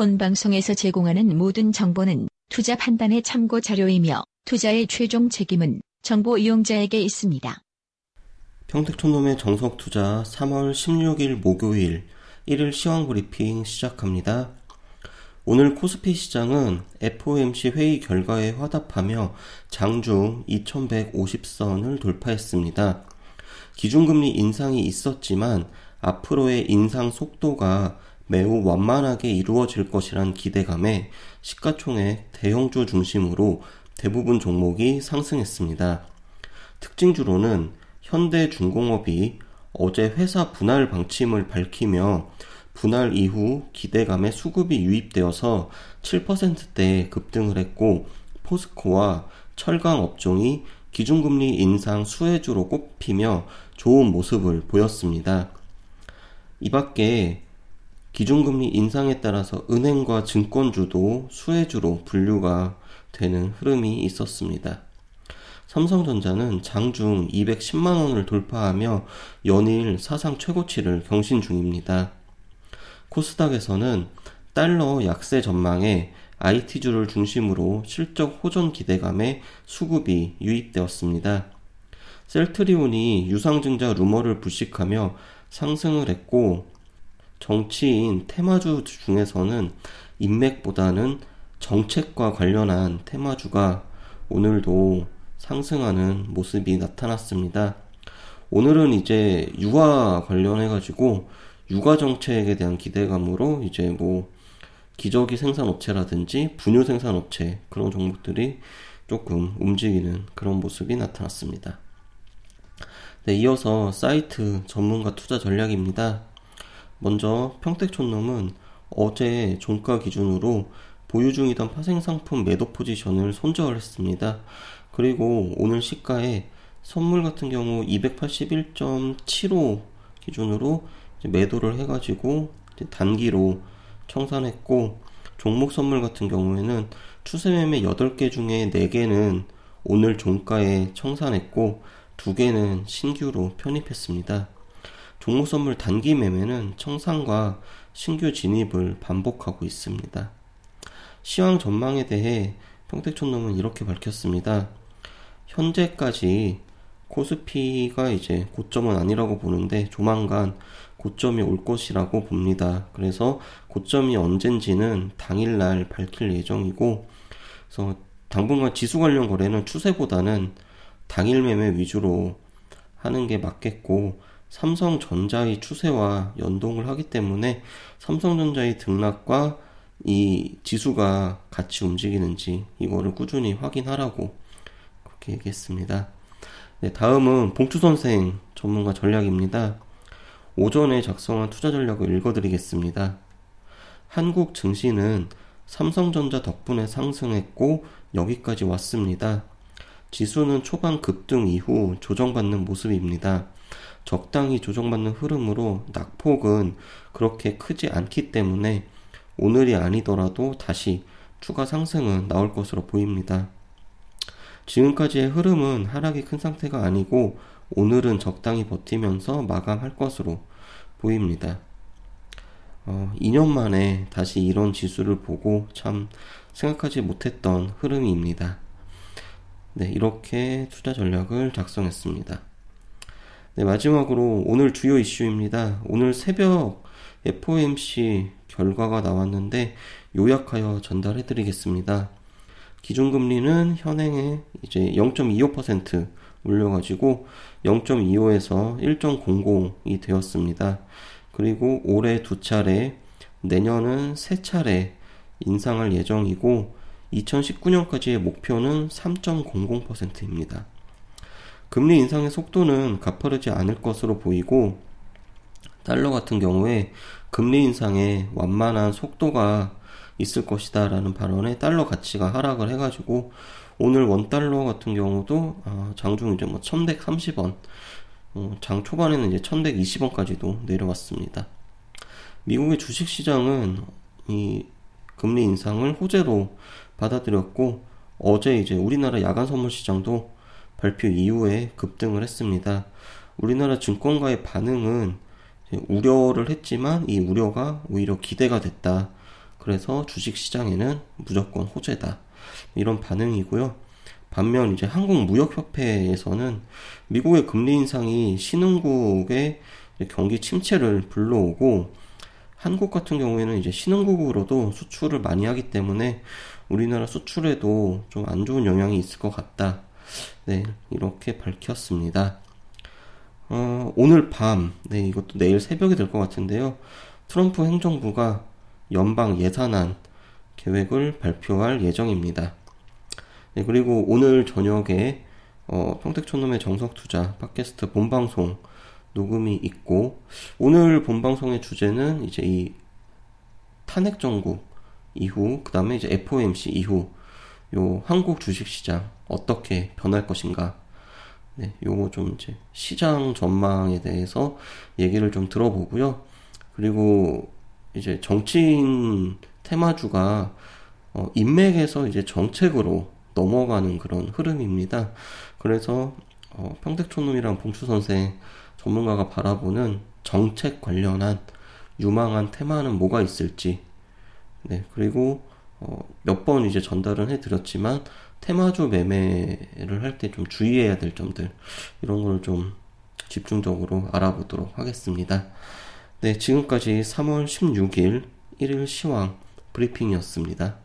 본 방송에서 제공하는 모든 정보는 투자 판단의 참고 자료이며 투자의 최종 책임은 정보 이용자에게 있습니다. 평택촌놈의 정석 투자 3월 16일 목요일 1일 시황 브리핑 시작합니다. 오늘 코스피 시장은 FOMC 회의 결과에 화답하며 장중 2150선을 돌파했습니다. 기준금리 인상이 있었지만 앞으로의 인상 속도가 매우 완만하게 이루어질 것이란 기대감에 시가총액 대형주 중심으로 대부분 종목이 상승했습니다. 특징주로는 현대중공업이 어제 회사 분할 방침을 밝히며 분할 이후 기대감에 수급이 유입되어서 7%대 급등을 했고 포스코와 철강 업종이 기준금리 인상 수혜주로 꼽히며 좋은 모습을 보였습니다. 이 밖에 기준금리 인상에 따라서 은행과 증권주도 수혜주로 분류가 되는 흐름이 있었습니다. 삼성전자는 장중 210만원을 돌파하며 연일 사상 최고치를 경신 중입니다. 코스닥에서는 달러 약세 전망에 IT주를 중심으로 실적 호전 기대감에 수급이 유입되었습니다. 셀트리온이 유상증자 루머를 불식하며 상승을 했고 정치인 테마주 중에서는 인맥보다는 정책과 관련한 테마주가 오늘도 상승하는 모습이 나타났습니다. 오늘은 이제 유아 관련해가지고 육아 정책에 대한 기대감으로 이제 뭐 기저귀 생산업체라든지 분유 생산업체 그런 종목들이 조금 움직이는 그런 모습이 나타났습니다. 네, 이어서 사이트 전문가 투자 전략입니다. 먼저 평택촌놈은 어제 종가 기준으로 보유 중이던 파생상품 매도 포지션을 손절을 했습니다. 그리고 오늘 시가에 선물 같은 경우 281.75 기준으로 매도를 해가지고 단기로 청산했고 종목 선물 같은 경우에는 추세 매매 8개 중에 4개는 오늘 종가에 청산했고 2개는 신규로 편입했습니다. 종목 선물 단기 매매는 청산과 신규 진입을 반복하고 있습니다. 시황 전망에 대해 평택촌놈은 이렇게 밝혔습니다. 현재까지 코스피가 이제 고점은 아니라고 보는데 조만간 고점이 올 것이라고 봅니다. 그래서 고점이 언젠지는 당일날 밝힐 예정이고, 그래서 당분간 지수 관련 거래는 추세보다는 당일 매매 위주로 하는 게 맞겠고, 삼성전자의 추세와 연동을 하기 때문에 삼성전자의 등락과 이 지수가 같이 움직이는지 이거를 꾸준히 확인하라고 그렇게 얘기했습니다. 네, 다음은 봉투 선생 전문가 전략입니다. 오전에 작성한 투자 전략을 읽어드리겠습니다. 한국 증시는 삼성전자 덕분에 상승했고 여기까지 왔습니다. 지수는 초반 급등 이후 조정받는 모습입니다. 적당히 조정받는 흐름으로 낙폭은 그렇게 크지 않기 때문에 오늘이 아니더라도 다시 추가 상승은 나올 것으로 보입니다. 지금까지의 흐름은 하락이 큰 상태가 아니고 오늘은 적당히 버티면서 마감할 것으로 보입니다. 어, 2년 만에 다시 이런 지수를 보고 참 생각하지 못했던 흐름입니다. 네, 이렇게 투자 전략을 작성했습니다. 네, 마지막으로 오늘 주요 이슈입니다. 오늘 새벽 FOMC 결과가 나왔는데 요약하여 전달해 드리겠습니다. 기준금리는 현행에 이제 0.25% 올려가지고 0.25에서 1.00이 되었습니다. 그리고 올해 두 차례, 내년은 세 차례 인상할 예정이고 2019년까지의 목표는 3.00%입니다. 금리 인상의 속도는 가파르지 않을 것으로 보이고 달러 같은 경우에 금리 인상의 완만한 속도가 있을 것이다 라는 발언에 달러 가치가 하락을 해가지고 오늘 원달러 같은 경우도 어, 장중 이제 뭐 1130원 어, 장 초반에는 이제 1120원까지도 내려왔습니다. 미국의 주식시장은 이 금리 인상을 호재로 받아들였고 어제 이제 우리나라 야간 선물 시장도 발표 이후에 급등을 했습니다. 우리나라 증권가의 반응은 우려를 했지만 이 우려가 오히려 기대가 됐다. 그래서 주식 시장에는 무조건 호재다. 이런 반응이고요. 반면 이제 한국무역협회에서는 미국의 금리 인상이 신흥국의 경기 침체를 불러오고 한국 같은 경우에는 이제 신흥국으로도 수출을 많이 하기 때문에 우리나라 수출에도 좀 안 좋은 영향이 있을 것 같다. 네, 이렇게 밝혔습니다. 어, 오늘 밤, 네, 이것도 내일 새벽이 될 것 같은데요. 트럼프 행정부가 연방 예산안 계획을 발표할 예정입니다. 네, 그리고 오늘 저녁에 어, 평택촌놈의 정석투자 팟캐스트 본방송 녹음이 있고 오늘 본방송의 주제는 이제 이 탄핵 정국 이후 그 다음에 이제 FOMC 이후 요 한국 주식시장 어떻게 변할 것인가 네, 요거 좀 이제 시장 전망에 대해서 얘기를 좀 들어보고요. 그리고 이제 정치인 테마주가 어, 인맥에서 이제 정책으로 넘어가는 그런 흐름입니다. 그래서 어, 평택촌놈이랑 봉추 선생 전문가가 바라보는 정책 관련한 유망한 테마는 뭐가 있을지, 네, 그리고 어, 몇 번 이제 전달은 해드렸지만 테마주 매매를 할 때 좀 주의해야 될 점들 이런 걸 좀 집중적으로 알아보도록 하겠습니다. 네, 지금까지 3월 16일 1일 시황 브리핑이었습니다.